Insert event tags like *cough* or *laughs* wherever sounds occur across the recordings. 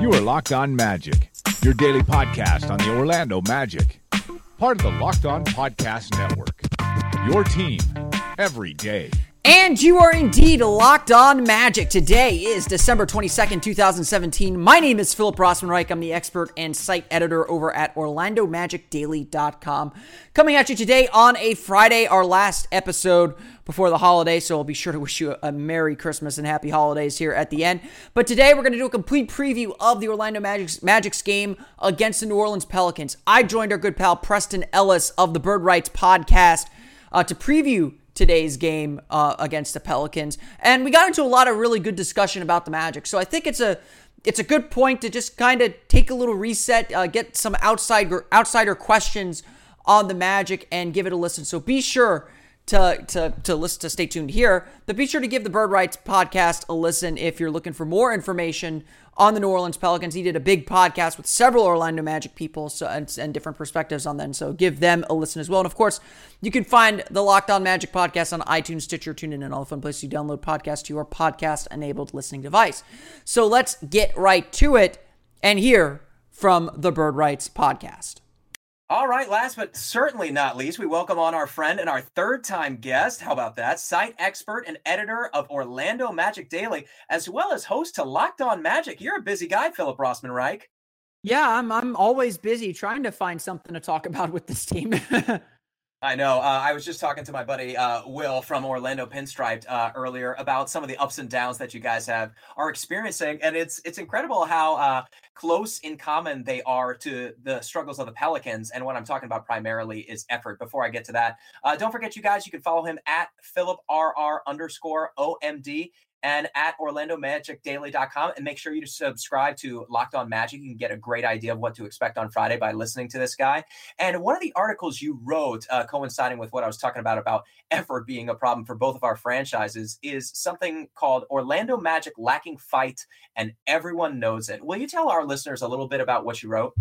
You are Locked On Magic, your daily podcast on the Orlando Magic, part of the Locked On Podcast Network. Your team every day. And you are indeed locked on magic. Today is December 22nd, 2017. My name is Philip Rossman Reich. I'm the expert and site editor over at OrlandoMagicDaily.com. Coming at you today on a Friday, our last episode before the holiday. So I'll be sure to wish you a Merry Christmas and Happy Holidays here at the end. But today we're going to do a complete preview of the Orlando Magic's, Magic's game against the New Orleans Pelicans. I joined our good pal Preston Ellis of the Bird Writes podcast uh, to preview today's game uh, against the Pelicans, and we got into a lot of really good discussion about the Magic. So I think it's a it's a good point to just kind of take a little reset, uh, get some outsider outsider questions on the Magic, and give it a listen. So be sure to to to listen to stay tuned here. But be sure to give the Bird Writes podcast a listen if you're looking for more information on the New Orleans Pelicans. He did a big podcast with several Orlando Magic people so, and, and, different perspectives on them. So give them a listen as well. And of course, you can find the Locked On Magic podcast on iTunes, Stitcher, TuneIn, and all the fun places you download podcasts to your podcast enabled listening device. So let's get right to it and hear from the Bird Writes podcast. All right, last but certainly not least, we welcome on our friend and our third time guest. How about that? Site expert and editor of Orlando Magic Daily, as well as host to Locked On Magic. You're a busy guy, Philip Rossman Reich. Yeah, I'm I'm always busy trying to find something to talk about with this team. *laughs* I know. Uh, I was just talking to my buddy uh, Will from Orlando Pinstriped uh, earlier about some of the ups and downs that you guys have are experiencing, and it's it's incredible how uh, close in common they are to the struggles of the Pelicans. And what I'm talking about primarily is effort. Before I get to that, uh, don't forget, you guys, you can follow him at Philip RR underscore OMD and at OrlandoMagicDaily.com. And make sure you subscribe to Locked On Magic. You can get a great idea of what to expect on Friday by listening to this guy. And one of the articles you wrote, uh, coinciding with what I was talking about, about effort being a problem for both of our franchises, is something called Orlando Magic Lacking Fight, and everyone knows it. Will you tell our listeners a little bit about what you wrote?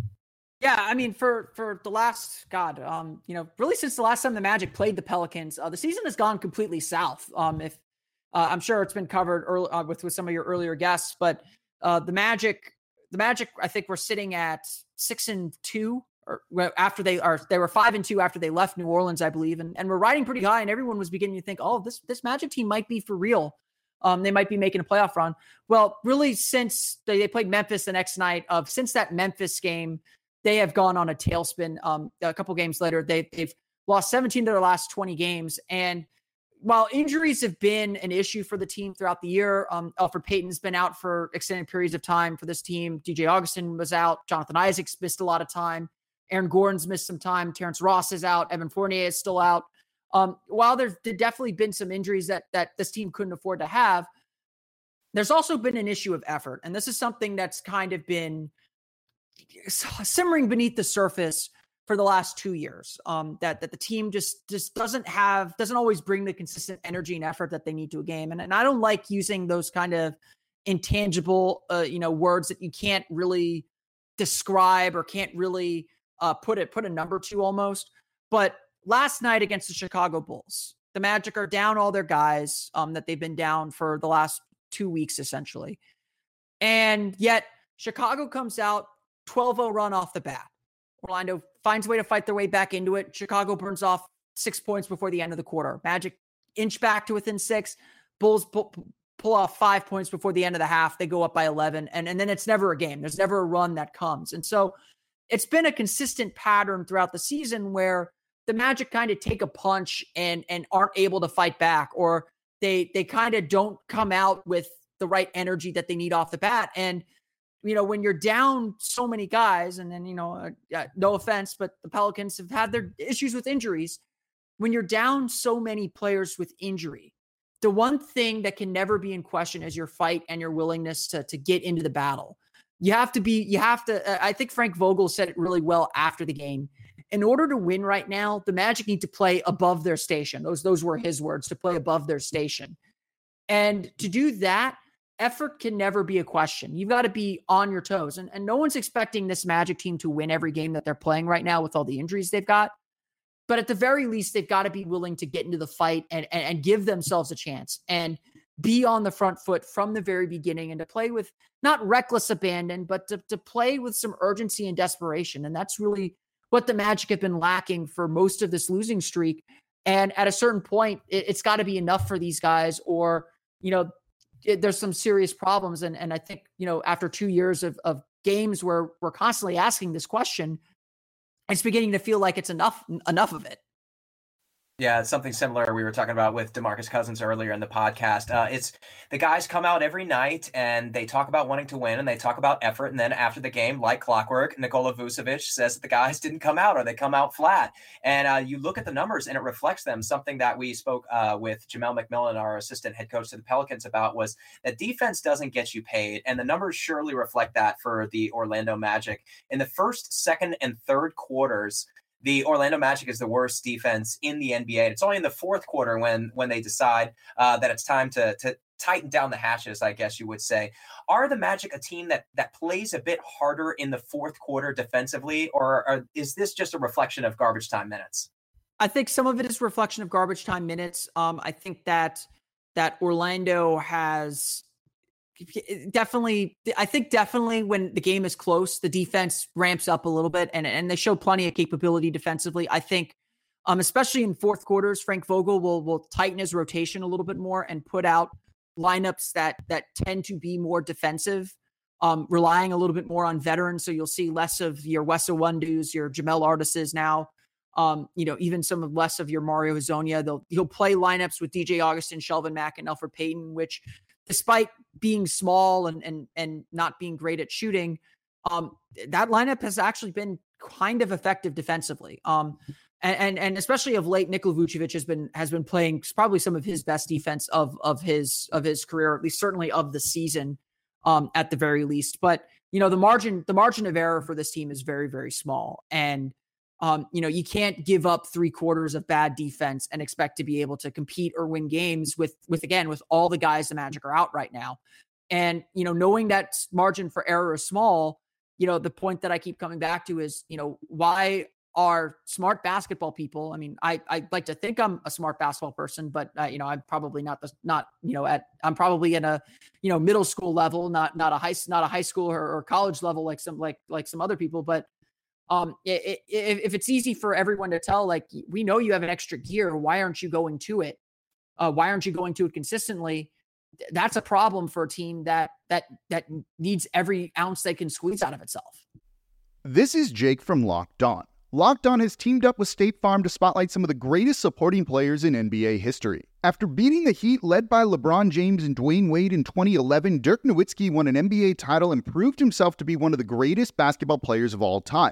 Yeah, I mean, for for the last God, um, you know, really since the last time the Magic played the Pelicans, uh, the season has gone completely south. Um, if uh, I'm sure it's been covered early, uh, with with some of your earlier guests, but uh, the Magic, the Magic, I think we're sitting at six and two, or after they are they were five and two after they left New Orleans, I believe, and and we're riding pretty high, and everyone was beginning to think, oh, this this Magic team might be for real. Um, they might be making a playoff run. Well, really, since they, they played Memphis the next night of since that Memphis game, they have gone on a tailspin. Um, a couple games later, they they've lost 17 to their last 20 games, and while injuries have been an issue for the team throughout the year, um, Elfrid Payton's been out for extended periods of time for this team. DJ Augustin was out. Jonathan Isaacs missed a lot of time. Aaron Gordon's missed some time. Terrence Ross is out. Evan Fournier is still out. Um, while there's definitely been some injuries that that this team couldn't afford to have, there's also been an issue of effort, and this is something that's kind of been simmering beneath the surface for the last two years. Um, that that the team just just doesn't have doesn't always bring the consistent energy and effort that they need to a game. And, and I don't like using those kind of intangible uh, you know words that you can't really describe or can't really uh, put it put a number to almost. But last night against the Chicago Bulls, the Magic are down all their guys um, that they've been down for the last two weeks essentially, and yet Chicago comes out 12-0 run off the bat. Orlando finds a way to fight their way back into it. Chicago burns off six points before the end of the quarter. Magic inch back to within six. Bulls pull, pull off five points before the end of the half. They go up by 11. And, and then it's never a game. There's never a run that comes. And so it's been a consistent pattern throughout the season where the Magic kind of take a punch and and aren't able to fight back, or they they kind of don't come out with the right energy that they need off the bat. And you know, when you're down so many guys, and then, you know, uh, no offense, but the Pelicans have had their issues with injuries. When you're down so many players with injury, the one thing that can never be in question is your fight and your willingness to to get into the battle. You have to be, you have to. Uh, I think Frank Vogel said it really well after the game. In order to win right now, the Magic need to play above their station. Those those were his words to play above their station. And to do that, effort can never be a question. You've got to be on your toes. And, and no one's expecting this Magic team to win every game that they're playing right now with all the injuries they've got. But at the very least, they've got to be willing to get into the fight and, and, and give themselves a chance and be on the front foot from the very beginning and to play with not reckless abandon, but to, to play with some urgency and desperation. And that's really what the Magic have been lacking for most of this losing streak. And at a certain point, it, has got to be enough for these guys, or you know, it, there's some serious problems. And and I think you know, after two years of of games where we're constantly asking this question, it's beginning to feel like it's enough enough of it. Yeah, something similar we were talking about with DeMarcus Cousins earlier in the podcast. Uh, it's the guys come out every night and they talk about wanting to win and they talk about effort. And then after the game, like clockwork, Nikola Vucevic says that the guys didn't come out or they come out flat. And uh, you look at the numbers and it reflects them. Something that we spoke uh, with Jamelle McMillan, our assistant head coach to the Pelicans, about was that defense doesn't get you paid. And the numbers surely reflect that for the Orlando Magic. In the first, second, and third quarters, the Orlando Magic is the worst defense in the NBA. It's only in the fourth quarter when when they decide uh, that it's time to to tighten down the hatches, I guess you would say. Are the Magic a team that that plays a bit harder in the fourth quarter defensively, or, is this just a reflection of garbage time minutes? I think some of it is reflection of garbage time minutes. Um, I think that that Orlando has definitely i think definitely when the game is close the defense ramps up a little bit and and they show plenty of capability defensively i think um especially in fourth quarters frank vogel will will tighten his rotation a little bit more and put out lineups that that tend to be more defensive um relying a little bit more on veterans so you'll see less of your Wes Iwundu's your Jamel Artises now um, you know, even some of less of your Mario Hezonja. They'll he'll play lineups with DJ Augustin, Shelvin Mack, and Elfrid Payton, which despite being small and and and not being great at shooting, um, that lineup has actually been kind of effective defensively. Um, and, and, and especially of late, Nikola Vucevic has been has been playing probably some of his best defense of of his of his career, at least certainly of the season, um, at the very least. But you know, the margin the margin of error for this team is very very small, and um, you know, you can't give up three quarters of bad defense and expect to be able to compete or win games with with again with all the guys the Magic are out right now. And you know, knowing that margin for error is small, you know, the point that I keep coming back to is, you know, why are smart basketball people? I mean, I I like to think I'm a smart basketball person, but uh, you know, I'm probably not the not you know at I'm probably in a you know middle school level, not not a high not a high school or, or college level like some like like some other people, but um, it, it, if it's easy for everyone to tell, like we know you have an extra gear, why aren't you going to it? Uh, why aren't you going to it consistently? That's a problem for a team that that that needs every ounce they can squeeze out of itself. This is Jake from Locked On. Locked On has teamed up with State Farm to spotlight some of the greatest supporting players in NBA history. After beating the Heat led by LeBron James and Dwyane Wade in 2011, Dirk Nowitzki won an NBA title and proved himself to be one of the greatest basketball players of all time.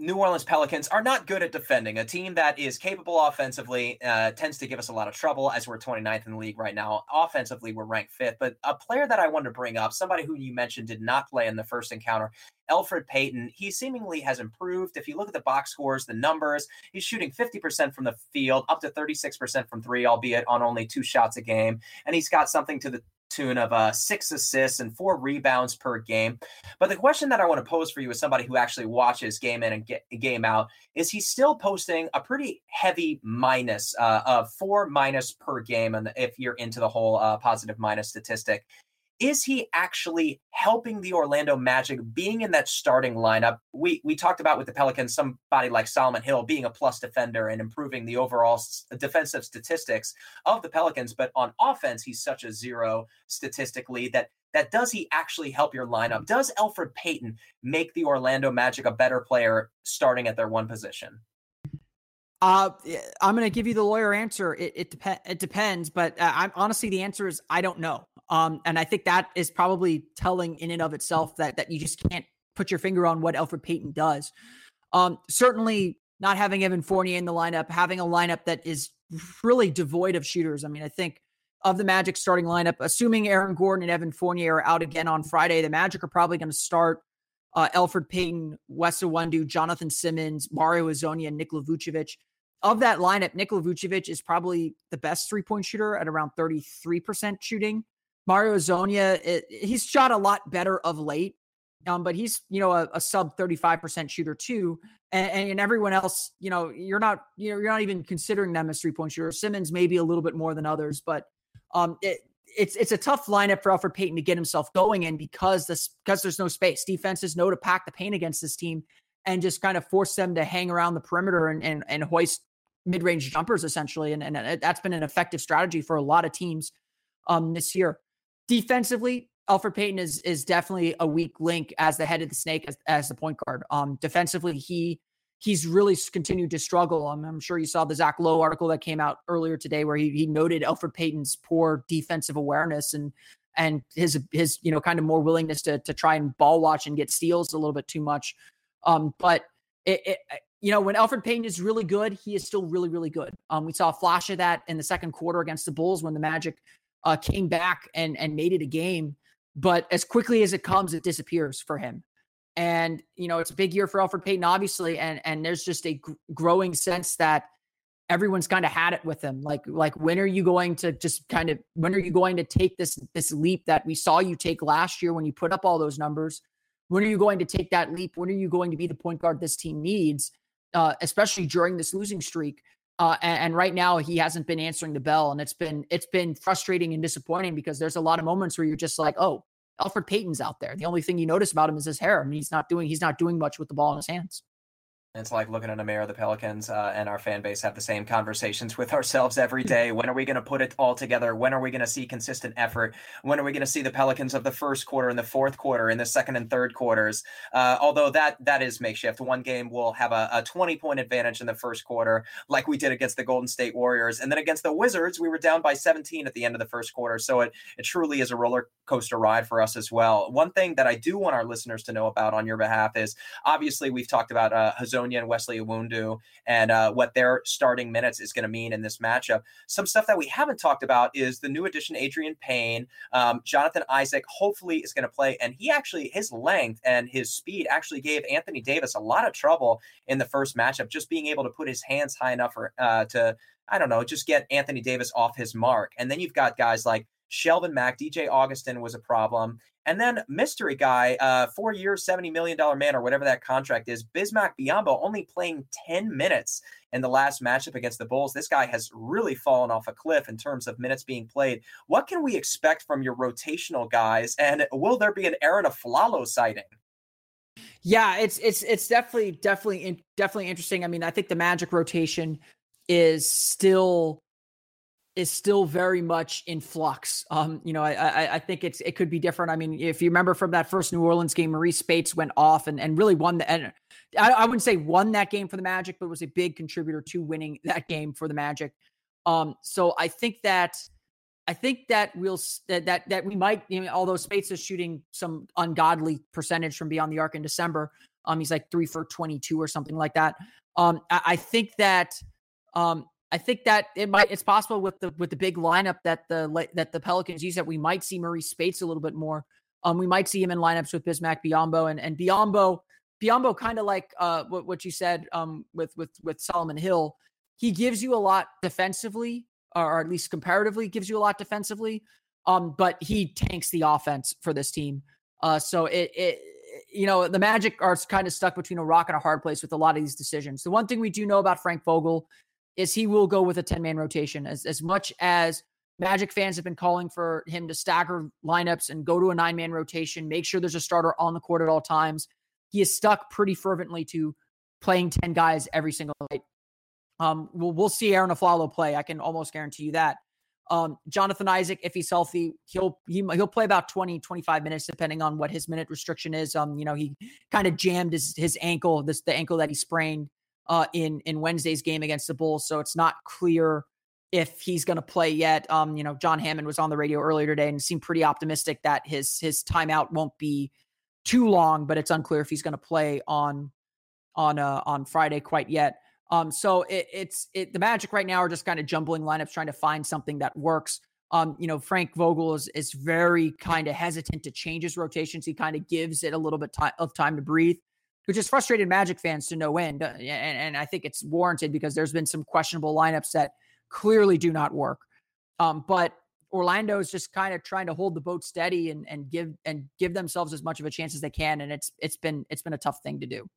New Orleans Pelicans are not good at defending. A team that is capable offensively uh, tends to give us a lot of trouble as we're 29th in the league right now. Offensively, we're ranked fifth. But a player that I wanted to bring up, somebody who you mentioned did not play in the first encounter, Elfrid Payton, he seemingly has improved. If you look at the box scores, the numbers, he's shooting 50% from the field, up to 36% from three, albeit on only two shots a game. And he's got something to the tune of uh, six assists and four rebounds per game. But the question that I want to pose for you as somebody who actually watches game in and get, game out is he still posting a pretty heavy minus uh, of four minus per game, and if you're into the whole uh, positive minus statistic is he actually helping the Orlando Magic being in that starting lineup? We we talked about with the Pelicans somebody like Solomon Hill being a plus defender and improving the overall defensive statistics of the Pelicans, but on offense he's such a zero statistically that that does he actually help your lineup? Does Elfrid Payton make the Orlando Magic a better player starting at their one position? Uh, I'm going to give you the lawyer answer. It it, dep- it depends, but uh, I'm honestly the answer is I don't know. Um, and I think that is probably telling in and of itself that that you just can't put your finger on what Elfrid Payton does. Um, certainly not having Evan Fournier in the lineup, having a lineup that is really devoid of shooters. I mean, I think of the Magic starting lineup, assuming Aaron Gordon and Evan Fournier are out again on Friday, the Magic are probably going to start uh, Elfrid Payton, Wes Iwundu, Jonathan Simmons, Mario Hezonja, and Nikola Vucevic. Of that lineup, Nikola Vucevic is probably the best three point shooter at around 33% shooting. Mario Hezonja, it, he's shot a lot better of late, um, but he's you know a, a sub thirty five percent shooter too, and, and, everyone else, you know, you're not you know you're not even considering them as three point shooter. Simmons maybe a little bit more than others, but um, it, it's it's a tough lineup for Elfrid Payton to get himself going in because this because there's no space. Defenses know to pack the paint against this team and just kind of force them to hang around the perimeter and and, and hoist mid range jumpers essentially, and and that's been an effective strategy for a lot of teams um, this year. Defensively, Elfrid Payton is is definitely a weak link as the head of the snake as, as the point guard. Um, defensively, he he's really continued to struggle. Um, I'm sure you saw the Zach Lowe article that came out earlier today where he he noted Elfrid Payton's poor defensive awareness and and his his you know kind of more willingness to to try and ball watch and get steals a little bit too much. Um, but it, it you know when Elfrid Payton is really good, he is still really really good. Um, we saw a flash of that in the second quarter against the Bulls when the Magic uh, came back and and made it a game. But as quickly as it comes, it disappears for him. And you know, it's a big year for Elfrid Payton, obviously, and and there's just a growing sense that everyone's kind of had it with him. Like like when are you going to just kind of when are you going to take this this leap that we saw you take last year when you put up all those numbers? When are you going to take that leap? When are you going to be the point guard this team needs, uh, especially during this losing streak? Uh, and, and, right now he hasn't been answering the bell, and it's been it's been frustrating and disappointing because there's a lot of moments where you're just like, oh, Elfrid Payton's out there. The only thing you notice about him is his hair. I mean, he's not doing he's not doing much with the ball in his hands. It's like looking at a mayor of the Pelicans uh, and our fan base have the same conversations with ourselves every day. *laughs* When are we going to put it all together? When are we going to see consistent effort? When are we going to see the Pelicans of the first quarter and the fourth quarter and the second and third quarters? Uh, although that that is makeshift. One game will have a, a 20 point advantage in the first quarter, like we did against the Golden State Warriors, and then against the Wizards, we were down by 17 at the end of the first quarter. So it it truly is a roller coaster ride for us as well. One thing that I do want our listeners to know about on your behalf is obviously we've talked about uh, Hezonja and Wesley Iwundu and uh, what their starting minutes is going to mean in this matchup. Some stuff that we haven't talked about is the new addition, Adreian Payne. Um, Jonathan Isaac hopefully is going to play, and he actually his length and his speed actually gave Anthony Davis a lot of trouble in the first matchup. Just being able to put his hands high enough for, uh, to I don't know, just get Anthony Davis off his mark. And then you've got guys like Shelvin Mack, DJ Augustin was a problem. And then mystery guy, uh, four years, $70 million man, or whatever that contract is, Bismack Biyombo only playing 10 minutes in the last matchup against the Bulls. This guy has really fallen off a cliff in terms of minutes being played. What can we expect from your rotational guys? And will there be an Arron Afflalo sighting? Yeah, it's it's it's definitely definitely definitely interesting. I mean, I think the Magic rotation is still is still very much in flux. Um, you know, I, I, I think it's it could be different. I mean, if you remember from that first New Orleans game, Marreese Speights went off and, and really won the. And I, I wouldn't say won that game for the Magic, but was a big contributor to winning that game for the Magic. Um, so I think that I think that we'll that that, that we might. You know, although Speights is shooting some ungodly percentage from beyond the arc in December, um, he's like three for twenty two or something like that. Um, I, I think that um I think that it might it's possible with the with the big lineup that the that the Pelicans use that we might see Marreese Speights a little bit more. Um, we might see him in lineups with Bismack Biyombo and and Biyombo Biyombo kind of like uh what, what you said um with with with Solomon Hill. He gives you a lot defensively, or at least comparatively gives you a lot defensively. Um, but he tanks the offense for this team. Uh, so it, it, you know, the Magic are kind of stuck between a rock and a hard place with a lot of these decisions. The one thing we do know about Frank Vogel is he will go with a 10 man rotation as, as much as Magic fans have been calling for him to stagger lineups and go to a nine man rotation, make sure there's a starter on the court at all times. He is stuck pretty fervently to playing 10 guys every single night. Um, we'll, we'll see Arron Afflalo play. I can almost guarantee you that. Um, Jonathan Isaac, if he's healthy, he'll he, he'll play about 20, 25 minutes, depending on what his minute restriction is. Um, you know, he kind of jammed his his ankle, this the ankle that he sprained uh in in Wednesday's game against the Bulls. So it's not clear if he's going to play yet. Um, you know, John Hammond was on the radio earlier today and seemed pretty optimistic that his his timeout won't be too long, but it's unclear if he's going to play on on uh on Friday quite yet. Um, so it, it's it the Magic right now are just kind of jumbling lineups, trying to find something that works. Um, you know, Frank Vogel is is very kind of hesitant to change his rotations. He kind of gives it a little bit of time to breathe, which has frustrated Magic fans to no end. Uh, and, and I think it's warranted because there's been some questionable lineups that clearly do not work. Um, but Orlando is just kind of trying to hold the boat steady and and give and give themselves as much of a chance as they can. And it's it's been it's been a tough thing to do.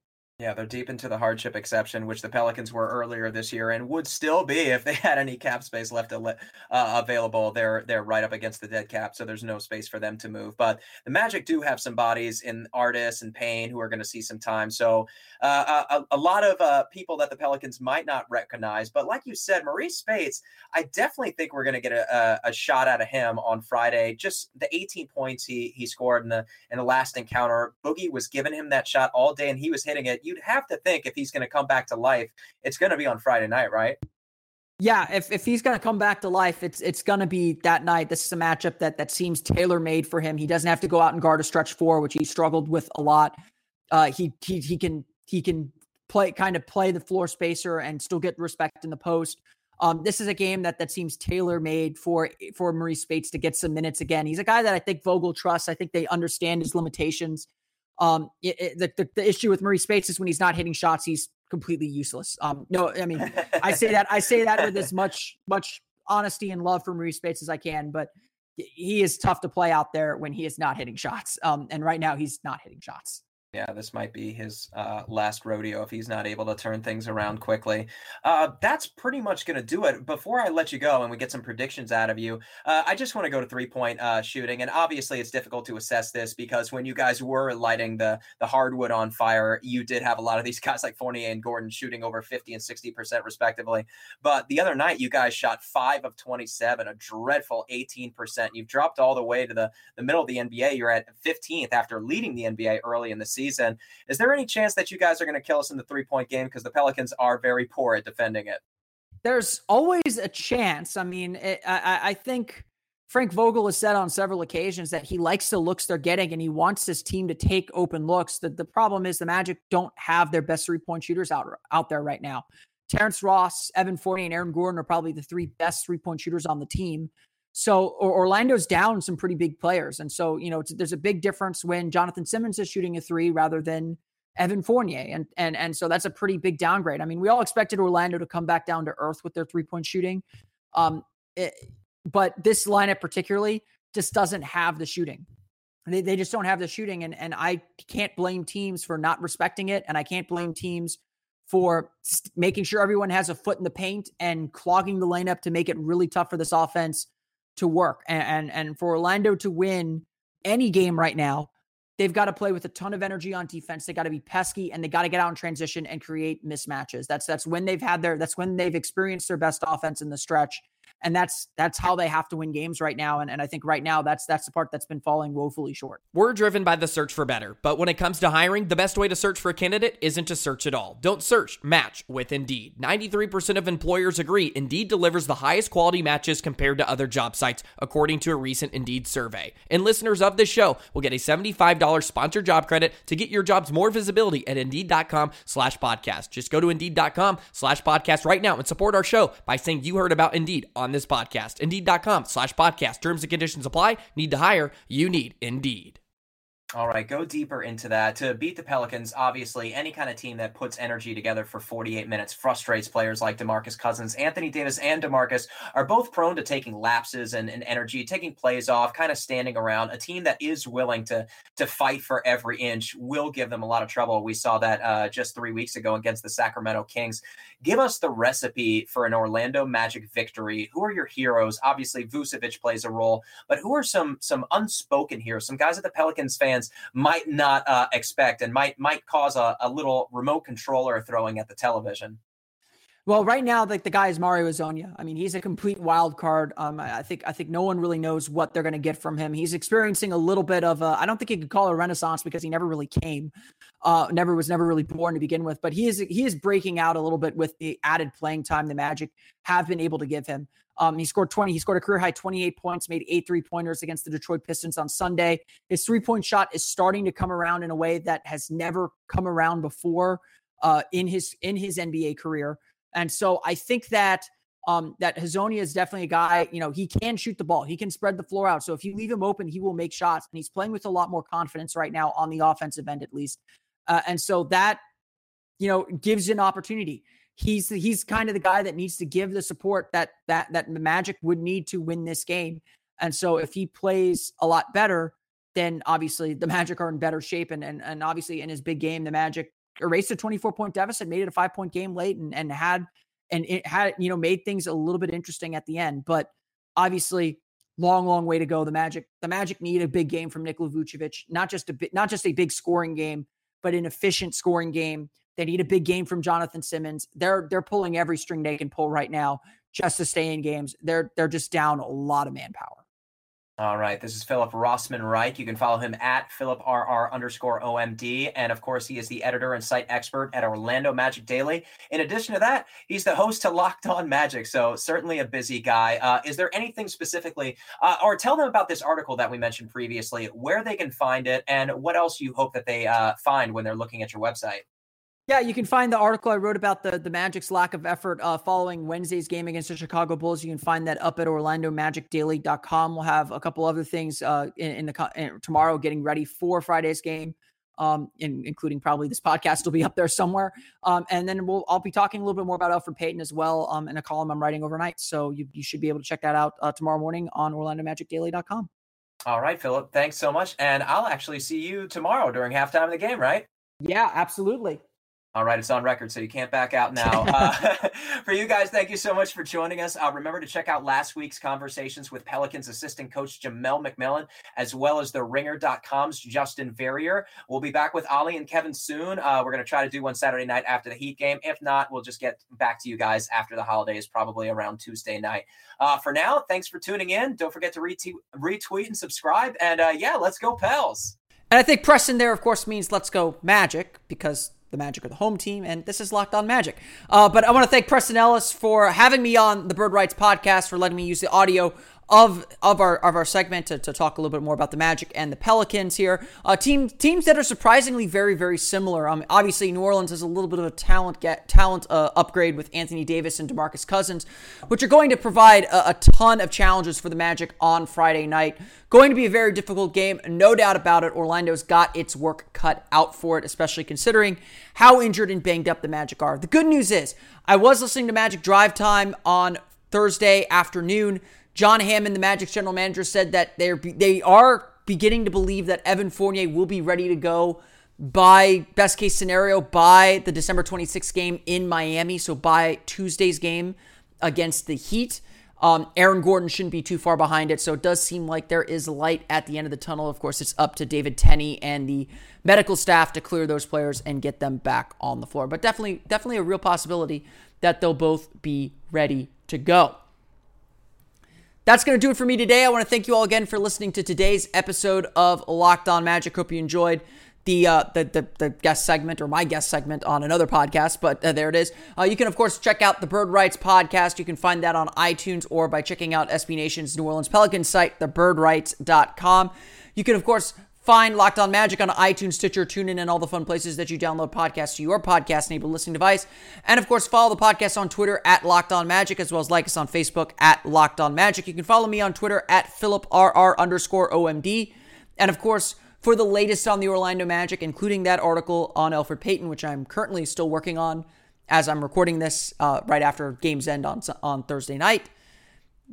Yeah, they're deep into the hardship exception, which the Pelicans were earlier this year, and would still be *laughs* if they had any cap space left uh, available. They're they're right up against the dead cap, so there's no space for them to move. But the Magic do have some bodies in Artis and Payne who are going to see some time. So uh, a, a, lot of uh, people that the Pelicans might not recognize. But like you said, Marreese Speights, I definitely think we're going to get a, a, a, shot out of him on Friday. Just the 18 points he he scored in the in the last encounter. Boogie was giving him that shot all day, and he was hitting it. You you'd have to think if he's going to come back to life, it's going to be on Friday night, right? Yeah, if, if he's going to come back to life, it's it's going to be that night. This is a matchup that that seems tailor made for him. He doesn't have to go out and guard a stretch four, which he struggled with a lot. Uh, he he he can he can play kind of play the floor spacer and still get respect in the post. Um, this is a game that that seems tailor made for for Marreese Speights to get some minutes again. He's a guy that I think Vogel trusts. I think they understand his limitations. Um, it, it, the, the, the issue with Marreese Speights is when he's not hitting shots, he's completely useless. Um, no, I mean, I say that I say that with as *laughs* much much honesty and love for Marreese Speights as I can, but he is tough to play out there when he is not hitting shots. Um, and right now he's not hitting shots. Yeah, this might be his uh, last rodeo if he's not able to turn things around quickly. Uh, that's pretty much going to do it. Before I let you go and we get some predictions out of you, uh, I just want to go to three point uh, shooting. And obviously, it's difficult to assess this because when you guys were lighting the the hardwood on fire, you did have a lot of these *laughs* guys like Fournier and Gordon shooting over 50 and 60% respectively. But the other night, you guys shot five of 27, a dreadful 18%. You've dropped all the way to the, the middle of the NBA. You're at 15th after leading the NBA early in the season season. Is there any chance that you guys are going to kill us in the three point game? Because the Pelicans are very poor at defending it. There's always a chance. I mean, eh, it, I, I think Frank Vogel has said on several occasions that he likes the looks they're getting and he wants his team to take open looks. The, the problem is the Magic don't have their best three point shooters out, out there right now. Terrence Ross, Evan Fournier, and Aaron Gordon are probably the three best three point shooters on the team. So Orlando's down some pretty big players, and so you know there's a big difference when Jonathan Simmons is shooting a three rather than Evan Fournier, and and and so that's a pretty big downgrade. I mean, we all expected Orlando to come back down to earth with their three point shooting, um, it, but this lineup particularly just doesn't have the shooting. They they just don't have the shooting, and and I can't blame teams for not respecting it, and I can't blame teams for making sure everyone has a foot in the paint and clogging the lane up to make it really tough for this offense to work. And, and, and for Orlando to win any game right now, they've got to play with a ton of energy on defense. They got to be pesky and they got to get out in transition and create mismatches. That's that's when they've had their that's when they've experienced their best offense in the stretch and that's that's how they have to win games right now. And, and i think right now that's that's the part that's been falling woefully short. We're driven by the search for better. But when it comes to hiring the best way to search for a candidate isn't to search at all. Don't search match with indeed. 93% of employers agree indeed delivers the highest quality matches compared to other job sites according to a recent indeed survey. And listeners of this show will get a $75 sponsored job credit to get your jobs more visibility at indeed.com slash podcast. Just go to indeed.com slash podcast right now and support our show by saying you heard about indeed on this podcast. Indeed.com slash podcast. Terms and conditions apply. Need to hire? You need Indeed. All right, go deeper into that. To beat the Pelicans, obviously, any kind of team that puts energy together for 48 minutes frustrates players like DeMarcus Cousins. Anthony Davis and DeMarcus are both prone to taking lapses and, and energy, taking plays off, kind of standing around. A team that is willing to to fight for every inch will give them a lot of trouble. We saw that uh, just three weeks ago against the Sacramento Kings. Give us the recipe for an Orlando Magic victory. Who are your heroes? Obviously, Vucevic plays a role, but who are some some unspoken heroes? Some guys that the Pelicans fans might not uh, expect and might might cause a, a little remote controller throwing at the television. Well, right now, like the guy is Mario Hezonja. I mean, he's a complete wild card. Um, I think I think no one really knows what they're going to get from him. He's experiencing a little bit of I don't think he could call it a renaissance because he never really came, uh, never was never really born to begin with. But he is he is breaking out a little bit with the added playing time the Magic have been able to give him. Um, he scored 20. He scored a career high 28 points, made eight three pointers against the Detroit Pistons on Sunday. His three point shot is starting to come around in a way that has never come around before uh, in his in his NBA career. And so I think that um, that Hezonja is definitely a guy, you know, he can shoot the ball. He can spread the floor out. So if you leave him open, he will make shots. And he's playing with a lot more confidence right now on the offensive end, at least. Uh, and so that, you know, gives an opportunity. He's he's kind of the guy that needs to give the support that that that the Magic would need to win this game. And so if he plays a lot better, then obviously the Magic are in better shape. And and, and obviously in his big game, the Magic erased a 24 point deficit, made it a five point game late, and and had and it had you know made things a little bit interesting at the end. But obviously, long long way to go. The Magic the Magic need a big game from Nikola Vucevic, not just a bit, not just a big scoring game, but an efficient scoring game. They need a big game from Jonathan Simmons. They're they're pulling every string they can pull right now just to stay in games. They're they're just down a lot of manpower. All right. This is Philip Rossman Reich. You can follow him at Philip PhilipRR underscore OMD. And of course, he is the editor and site expert at Orlando Magic Daily. In addition to that, he's the host to Locked On Magic. So certainly a busy guy. Uh, is there anything specifically, uh, or tell them about this article that we mentioned previously, where they can find it, and what else you hope that they uh, find when they're looking at your website? Yeah, you can find the article I wrote about the, the Magic's lack of effort uh, following Wednesday's game against the Chicago Bulls. You can find that up at OrlandoMagicDaily.com. We'll have a couple other things uh, in, in the in, tomorrow, getting ready for Friday's game, um, in, including probably this podcast will be up there somewhere. Um, and then we'll I'll be talking a little bit more about Elfrid Payton as well um, in a column I'm writing overnight. So you, you should be able to check that out uh, tomorrow morning on OrlandoMagicDaily.com. All right, Philip. Thanks so much. And I'll actually see you tomorrow during halftime of the game, right? Yeah, absolutely. All right, it's on record, so you can't back out now. *laughs* Uh, *laughs* for you guys, thank you so much for joining us. Uh, remember to check out last week's conversations with Pelicans assistant coach Jamelle McMillan, as well as the ringer.com's Justin Verrier. We'll be back with Ollie and Kevin soon. Uh, we're going to try to do one Saturday night after the Heat game. If not, we'll just get back to you guys after the holidays, probably around Tuesday night. Uh, for now, thanks for tuning in. Don't forget to retweet, retweet and subscribe. And uh, yeah, let's go, Pels. And I think Preston there, of course, means let's go Magic because the Magic are the home team, and this is Locked On Magic. Uh, but I want to thank Preston Ellis for having me on the Bird Writes podcast, for letting me use the audio of of our of our segment to, to talk a little bit more about the Magic and the Pelicans here. Uh, team teams that are surprisingly very very similar. Um, obviously New Orleans has a little bit of a talent get talent uh, upgrade with Anthony Davis and DeMarcus Cousins, which are going to provide a, a ton of challenges for the Magic on Friday night. Going to be a very difficult game, no doubt about it. Orlando's got its work cut out for it, especially considering how injured and banged up the Magic are. The good news is, I was listening to Magic Drive Time on Thursday afternoon. John Hammond, the Magic's general manager, said that they're they are beginning to believe that Evan Fournier will be ready to go by best case scenario by the December 26th game in Miami. So by Tuesday's game against the Heat. Um, Aaron Gordon shouldn't be too far behind it, so it does seem like there is light at the end of the tunnel. Of course, it's up to David Tenney and the medical staff to clear those players and get them back on the floor. But definitely, definitely a real possibility that they'll both be ready to go. That's going to do it for me today. I want to thank you all again for listening to today's episode of Locked On Magic. Hope you enjoyed the, uh, the, the the guest segment or my guest segment on another podcast, but uh, there it is. Uh, you can of course check out the Bird Writes podcast. You can find that on iTunes or by checking out SB Nation's New Orleans Pelicans site, thebirdwrites.com. You can of course Find Locked On Magic on iTunes, Stitcher, TuneIn, and all the fun places that you download podcasts to your podcast-enabled listening device. And of course, follow the podcast on Twitter at Locked On Magic, as well as like us on Facebook at Locked On Magic. You can follow me on Twitter at PhilipRR underscore OMD. And of course, for the latest on the Orlando Magic, including that article on Elfrid Payton, which I'm currently still working on as I'm recording this uh, right after games end on, on Thursday night.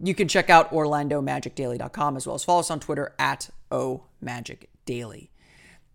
You can check out OrlandoMagicDaily.com as well as follow us on Twitter at OMagicDaily.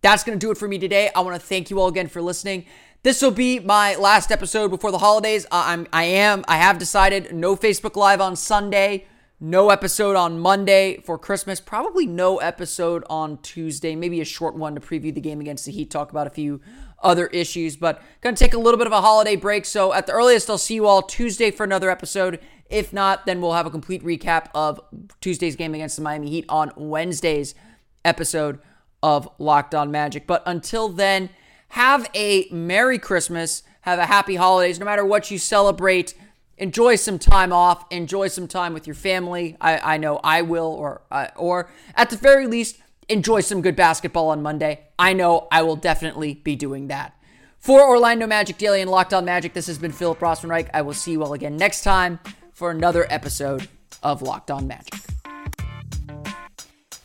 That's going to do it for me today. I want to thank you all again for listening. This will be my last episode before the holidays. I'm I am I have decided no Facebook Live on Sunday, no episode on Monday for Christmas, probably no episode on Tuesday, maybe a short one to preview the game against the Heat, talk about a few other issues, but going to take a little bit of a holiday break. So at the earliest I'll see you all Tuesday for another episode. If not, then we'll have a complete recap of Tuesday's game against the Miami Heat on Wednesday's episode of Locked On Magic. But until then, have a Merry Christmas, have a happy holidays, no matter what you celebrate. Enjoy some time off. Enjoy some time with your family. I, I know I will, or uh, or at the very least, enjoy some good basketball on Monday. I know I will definitely be doing that. For Orlando Magic Daily and Locked On Magic, this has been Philip Rossman-Reich. I will see you all again next time for another episode of Locked On Magic.